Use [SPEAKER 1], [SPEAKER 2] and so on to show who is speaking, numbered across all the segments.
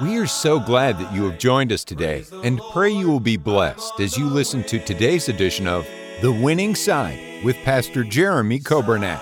[SPEAKER 1] We are so glad that you have joined us today and pray you will be blessed as you listen to today's edition of The Winning Side with Pastor Jeremy Coburnett.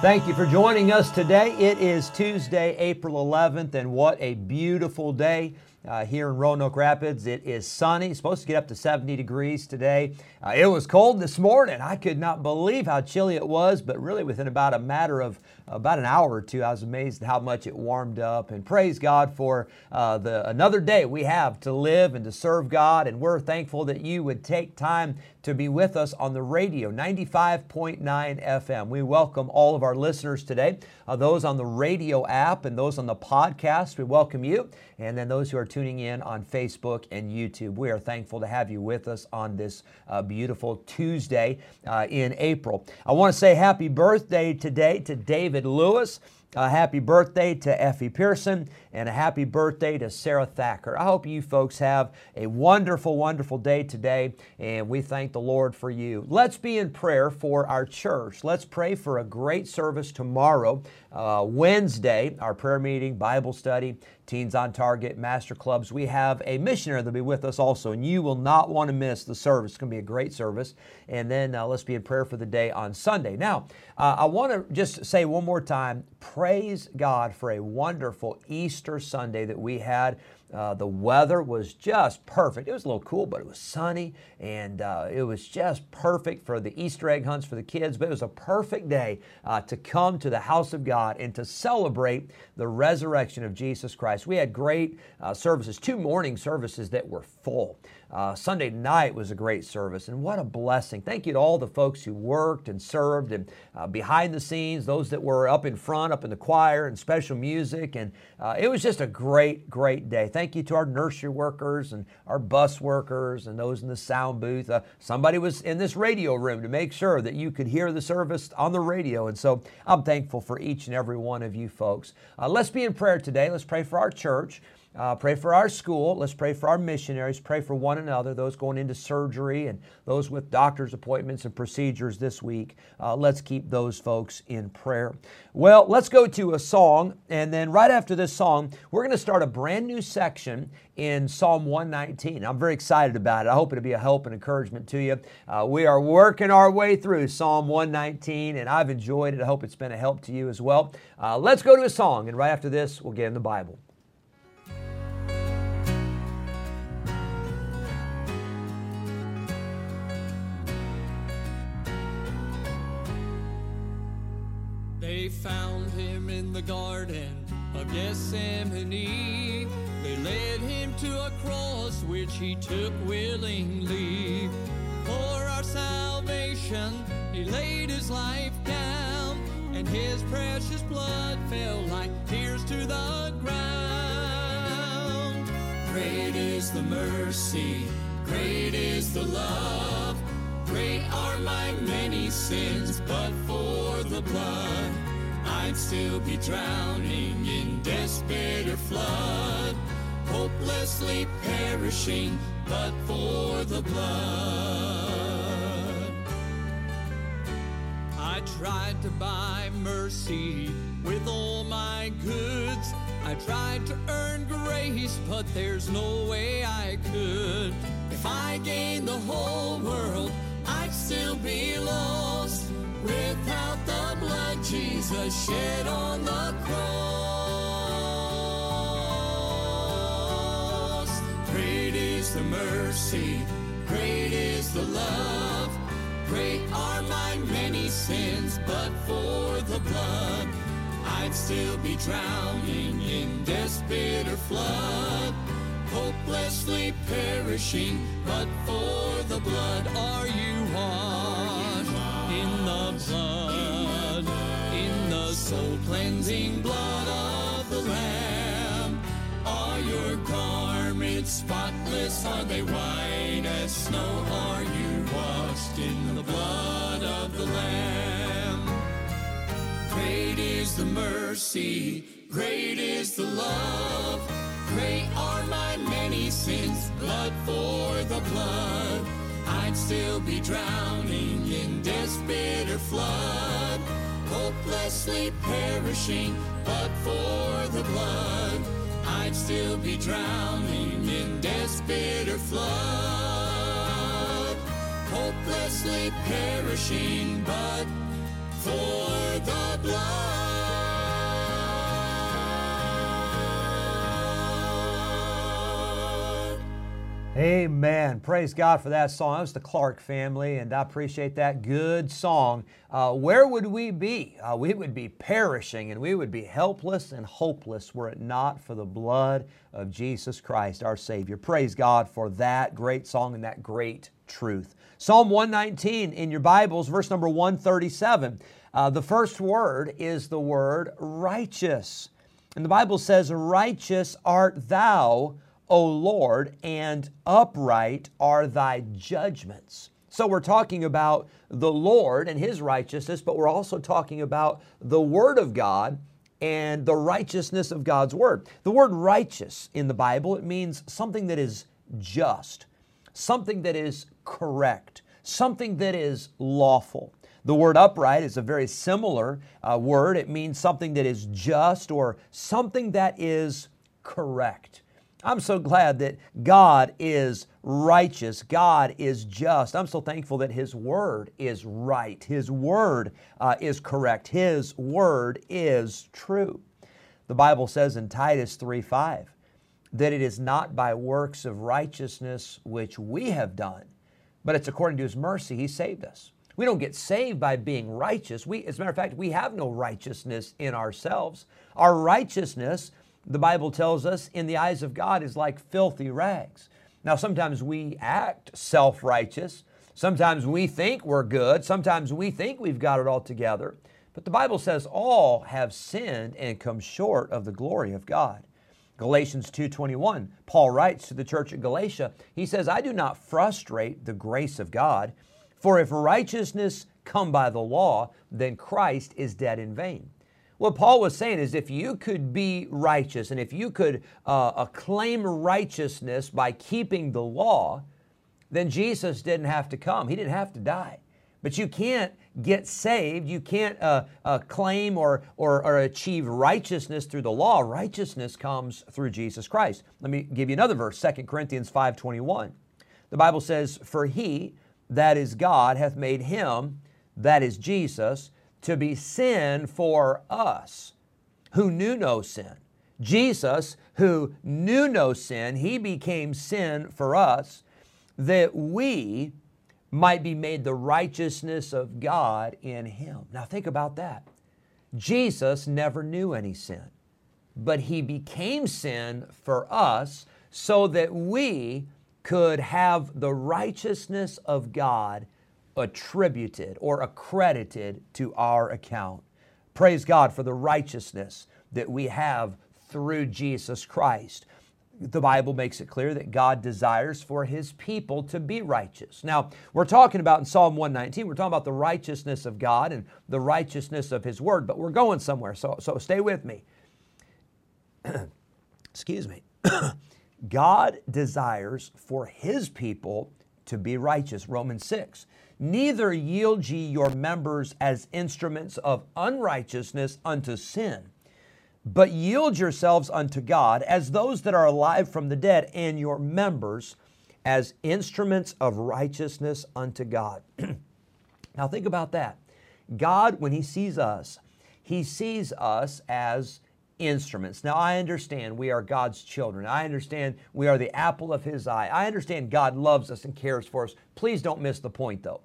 [SPEAKER 2] Thank you for joining us today. It is Tuesday, April 11th, and what a beautiful day uh, here in Roanoke Rapids. It is sunny, it's supposed to get up to 70 degrees today. Uh, it was cold this morning. I could not believe how chilly it was, but really within about a matter of about an hour or two, I was amazed how much it warmed up. And praise God for uh, the another day we have to live and to serve God. And we're thankful that you would take time to be with us on the radio, 95.9 FM. We welcome all of our listeners today, uh, those on the radio app and those on the podcast. We welcome you. And then those who are tuning in on Facebook and YouTube. We are thankful to have you with us on this uh, beautiful Tuesday uh, in April. I want to say happy birthday today to David Lewis. A happy birthday to Effie Pearson and a happy birthday to Sarah Thacker. I hope you folks have a wonderful, wonderful day today, and we thank the Lord for you. Let's be in prayer for our church. Let's pray for a great service tomorrow, uh, Wednesday, our prayer meeting, Bible study, Teens on Target, Master Clubs. We have a missionary that'll be with us also, and you will not want to miss the service. It's going to be a great service. And then uh, let's be in prayer for the day on Sunday. Now, uh, I want to just say one more time praise God for a wonderful Easter Sunday that we had. Uh, the weather was just perfect. It was a little cool, but it was sunny and uh, it was just perfect for the Easter egg hunts for the kids. But it was a perfect day uh, to come to the house of God and to celebrate the resurrection of Jesus Christ. We had great uh, services, two morning services that were full. Uh, Sunday night was a great service, and what a blessing. Thank you to all the folks who worked and served and uh, behind the scenes, those that were up in front, up in the choir, and special music. And it was just a great, great day. Thank you to our nursery workers and our bus workers and those in the sound booth. Uh, somebody was in this radio room to make sure that you could hear the service on the radio. And so I'm thankful for each and every one of you folks. Uh, let's be in prayer today. Let's pray for our church. Uh, pray for our school. Let's pray for our missionaries. Pray for one another, those going into surgery and those with doctor's appointments and procedures this week. Uh, let's keep those folks in prayer. Well, let's go to a song. And then right after this song, we're going to start a brand new section in Psalm 119. I'm very excited about it. I hope it'll be a help and encouragement to you. Uh, we are working our way through Psalm 119, and I've enjoyed it. I hope it's been a help to you as well. Uh, let's go to a song. And right after this, we'll get in the Bible.
[SPEAKER 3] They found him in the garden of Gethsemane. They led him to a cross which he took willingly. For our salvation, he laid his life down, and his precious blood fell like tears to the ground. Great is the mercy, great is the love. Great are my many sins, but for the blood, I'd still be drowning in bitter flood, hopelessly perishing, but for the blood. I tried to buy mercy with all my goods. I tried to earn grace, but there's no way I could. If I gained the whole world, I'd still be lost Jesus shed on the cross. Great is the mercy, great is the love. Great are my many sins, but for the blood, I'd still be drowning in death's bitter flood hopelessly perishing, but for the blood are you washed in the blood, the soul cleansing blood of the Lamb. Are your garments spotless? Are they white as snow? Are you washed in the blood of the Lamb? Great is the mercy, great is the love. Great are my many sins, blood for the blood. I'd still be drowning in this bitter flood. Hopelessly perishing, but for the blood, I'd still be drowning in death's bitter flood. Hopelessly perishing, but for the blood.
[SPEAKER 2] Amen. Praise God for that song. That was the Clark family, and I appreciate that good song. Uh, where would we be? Uh, we would be perishing and we would be helpless and hopeless were it not for the blood of Jesus Christ, our Savior. Praise God for that great song and that great truth. Psalm 119 in your Bibles, verse number 137. Uh, the first word is the word righteous. And the Bible says, Righteous art thou, O Lord, and upright are thy judgments. So we're talking about the Lord and his righteousness, but we're also talking about the Word of God and the righteousness of God's Word. The word righteous in the Bible, it means something that is just, something that is correct, something that is lawful. The word upright is a very similar uh, word. It means something that is just or something that is correct. I'm so glad that God is righteous. God is just. I'm so thankful that His Word is right. His Word uh, is correct. His Word is true. The Bible says in Titus 3 5 that it is not by works of righteousness which we have done, but it's according to His mercy He saved us. We don't get saved by being righteous. We, as a matter of fact, we have no righteousness in ourselves. Our righteousness the Bible tells us, in the eyes of God is like filthy rags. Now, sometimes we act self righteous. Sometimes we think we're good. Sometimes we think we've got it all together. But the Bible says all have sinned and come short of the glory of God. Galatians 2:21, Paul writes to the church at Galatia, he says, "I do not frustrate the grace of God, for if righteousness come by the law, then Christ is dead in vain." What Paul was saying is if you could be righteous and if you could uh, acclaim righteousness by keeping the law, then Jesus didn't have to come. He didn't have to die. But you can't get saved. You can't uh, uh, claim or, or, or achieve righteousness through the law. Righteousness comes through Jesus Christ. Let me give you another verse, 2 Corinthians 5.21. The Bible says, For he, that is God, hath made him, that is Jesus, to be sin for us who knew no sin. Jesus, who knew no sin, he became sin for us that we might be made the righteousness of God in him. Now think about that. Jesus never knew any sin, but he became sin for us so that we could have the righteousness of God attributed or accredited to our account. Praise God for the righteousness that we have through Jesus Christ. The Bible makes it clear that God desires for His people to be righteous. Now, we're talking about in Psalm 119, we're talking about the righteousness of God and the righteousness of His Word, but we're going somewhere, so, so stay with me. Excuse me. God desires for His people to be righteous. Romans 6. Neither yield ye your members as instruments of unrighteousness unto sin, but yield yourselves unto God as those that are alive from the dead, and your members as instruments of righteousness unto God. now, think about that. God, when He sees us, He sees us as instruments. Now, I understand we are God's children. I understand we are the apple of His eye. I understand God loves us and cares for us. Please don't miss the point, though.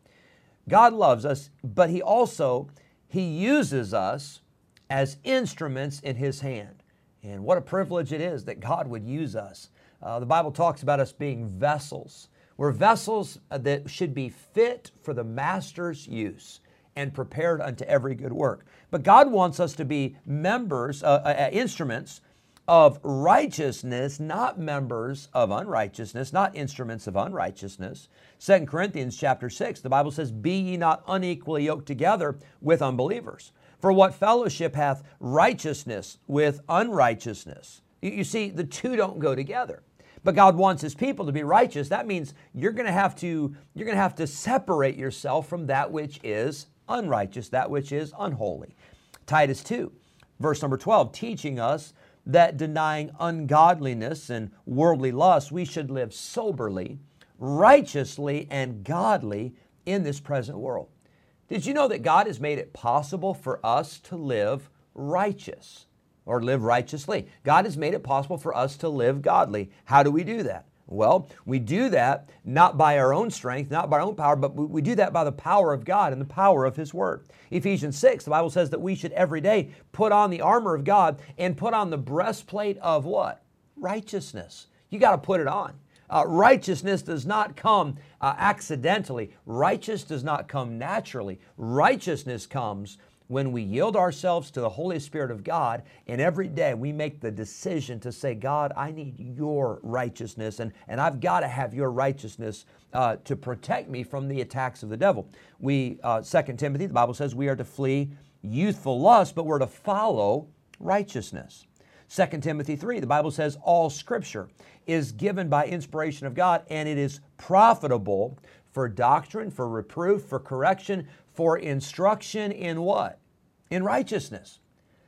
[SPEAKER 2] God loves us, but He also He uses us as instruments in His hand. And what a privilege it is that God would use us. Uh, the Bible talks about us being vessels. We're vessels that should be fit for the Master's use and prepared unto every good work. But God wants us to be members, uh, uh instruments of righteousness, not members of unrighteousness, not instruments of unrighteousness. 2 Corinthians chapter 6, the Bible says, Be ye not unequally yoked together with unbelievers. For what fellowship hath righteousness with unrighteousness? You, you see, the two don't go together. But God wants his people to be righteous. That means you're going to have to you're going to have to separate yourself from that which is unrighteous, that which is unholy. Titus 2, verse number 12, teaching us that denying ungodliness and worldly lust, we should live soberly, righteously, and godly in this present world. Did you know that God has made it possible for us to live righteous or live righteously? God has made it possible for us to live godly. How do we do that? Well, we do that not by our own strength, not by our own power, but we do that by the power of God and the power of His Word. Ephesians 6, the Bible says that we should every day put on the armor of God and put on the breastplate of what? Righteousness. You got to put it on. Uh, righteousness does not come uh, accidentally. Righteous does not come naturally. Righteousness comes when we yield ourselves to the Holy Spirit of God, and every day we make the decision to say, God, I need your righteousness, and, and I've got to have your righteousness uh, to protect me from the attacks of the devil. We, uh, 2 Timothy, the Bible says we are to flee youthful lust, but we're to follow righteousness. 2 Timothy 3, the Bible says all scripture is given by inspiration of God and it is profitable for doctrine, for reproof, for correction, for instruction in what? In righteousness.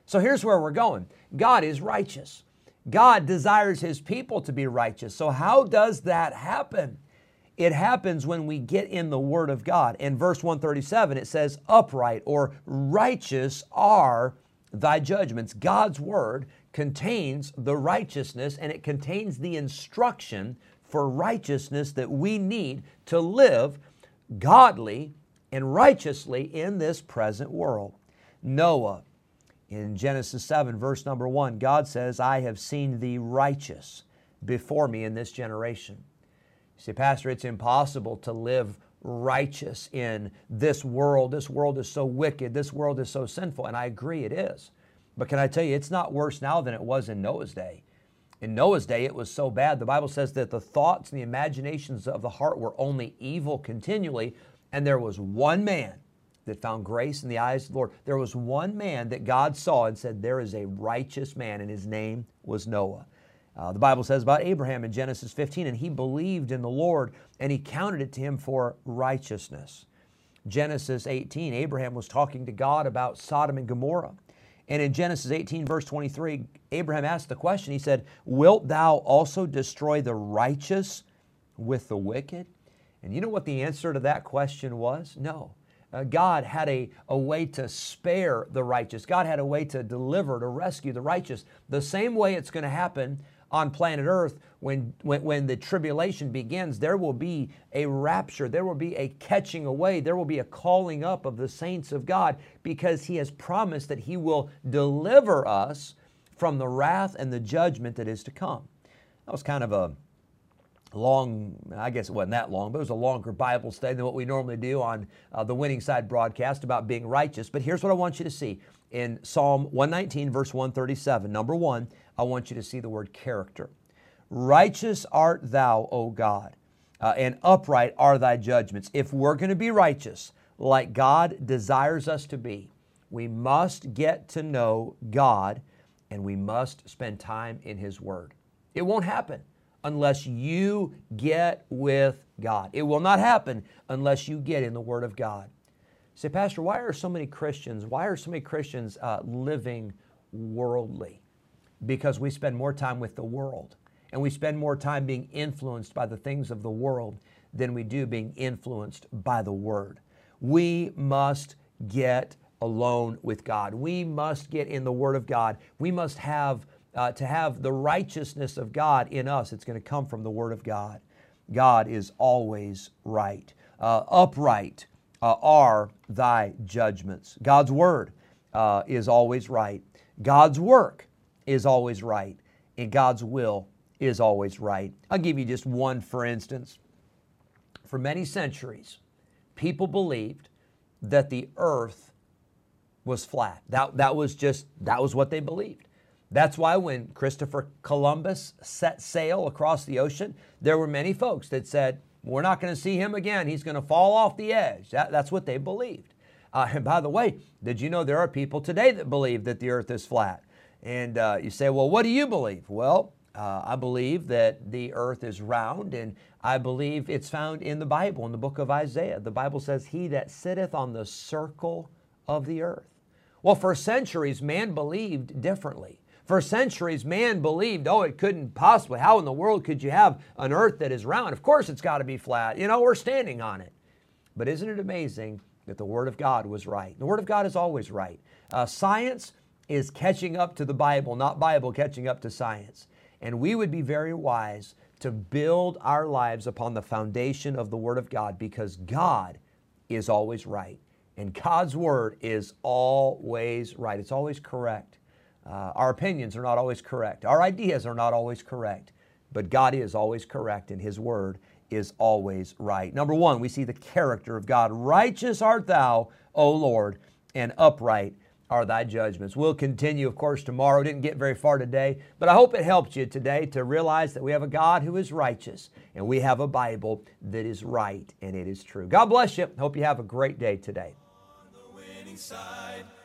[SPEAKER 2] So here's where we're going God is righteous. God desires his people to be righteous. So, how does that happen? It happens when we get in the Word of God. In verse 137, it says, Upright or righteous are thy judgments. God's Word contains the righteousness and it contains the instruction for righteousness that we need to live godly and righteously in this present world. Noah, in Genesis 7, verse number 1, God says, I have seen the righteous before me in this generation. You say, Pastor, it's impossible to live righteous in this world. This world is so wicked. This world is so sinful. And I agree, it is. But can I tell you, it's not worse now than it was in Noah's day. In Noah's day, it was so bad. The Bible says that the thoughts and the imaginations of the heart were only evil continually. And there was one man that found grace in the eyes of the Lord. There was one man that God saw and said, There is a righteous man, and his name was Noah. Uh, the Bible says about Abraham in Genesis 15, and he believed in the Lord, and he counted it to him for righteousness. Genesis 18, Abraham was talking to God about Sodom and Gomorrah. And in Genesis 18, verse 23, Abraham asked the question, he said, Wilt thou also destroy the righteous with the wicked? And you know what the answer to that question was? No. Uh, God had a, a way to spare the righteous. God had a way to deliver, to rescue the righteous. The same way it's going to happen on planet Earth, when, when, when the tribulation begins, there will be a rapture, there will be a catching away, there will be a calling up of the saints of God because He has promised that He will deliver us from the wrath and the judgment that is to come. That was kind of a long, I guess it wasn't that long, but it was a longer Bible study than what we normally do on uh, the Winning Side broadcast about being righteous. But here's what I want you to see in Psalm 119, verse 137. Number one, I want you to see the word character. Righteous art thou, O God, uh, and upright are thy judgments. If we're going to be righteous, like God desires us to be, we must get to know God and we must spend time in His Word. It won't happen unless you get with God. It will not happen unless you get in the Word of God. Say, Pastor, why are so many Christians, why are so many Christians uh, living worldly? Because we spend more time with the world and we spend more time being influenced by the things of the world than we do being influenced by the Word. We must get alone with God. We must get in the Word of God. We must have, uh, to have the righteousness of God in us, it's going to come from the Word of God. God is always right. Uh, upright uh, are thy judgments. God's Word uh, is always right. God's work is always right. And God's will is always right. I'll give you just one for instance. For many centuries, people believed that the earth was flat. That, that was just, that was what they believed. That's why when Christopher Columbus set sail across the ocean, there were many folks that said, We're not going to see him again. He's going to fall off the edge. That, that's what they believed. Uh, and by the way, did you know there are people today that believe that the earth is flat? And uh, you say, well, what do you believe? Well, uh, I believe that the earth is round, and I believe it's found in the Bible, in the book of Isaiah. The Bible says, He that sitteth on the circle of the earth. Well, for centuries, man believed differently. For centuries, man believed, oh, it couldn't possibly. How in the world could you have an earth that is round? Of course, it's got to be flat. You know, we're standing on it. But isn't it amazing that the Word of God was right? The Word of God is always right. Uh, science is catching up to the Bible, not Bible catching up to science. And we would be very wise to build our lives upon the foundation of the Word of God because God is always right. And God's Word is always right, it's always correct. Uh, our opinions are not always correct, our ideas are not always correct, but God is always correct, and His Word is always right. Number one, we see the character of God. Righteous art thou, O Lord, and upright are thy judgments. We'll continue, of course, tomorrow. Didn't get very far today, but I hope it helped you today to realize that we have a God who is righteous and we have a Bible that is right and it is true. God bless you. Hope you have a great day today.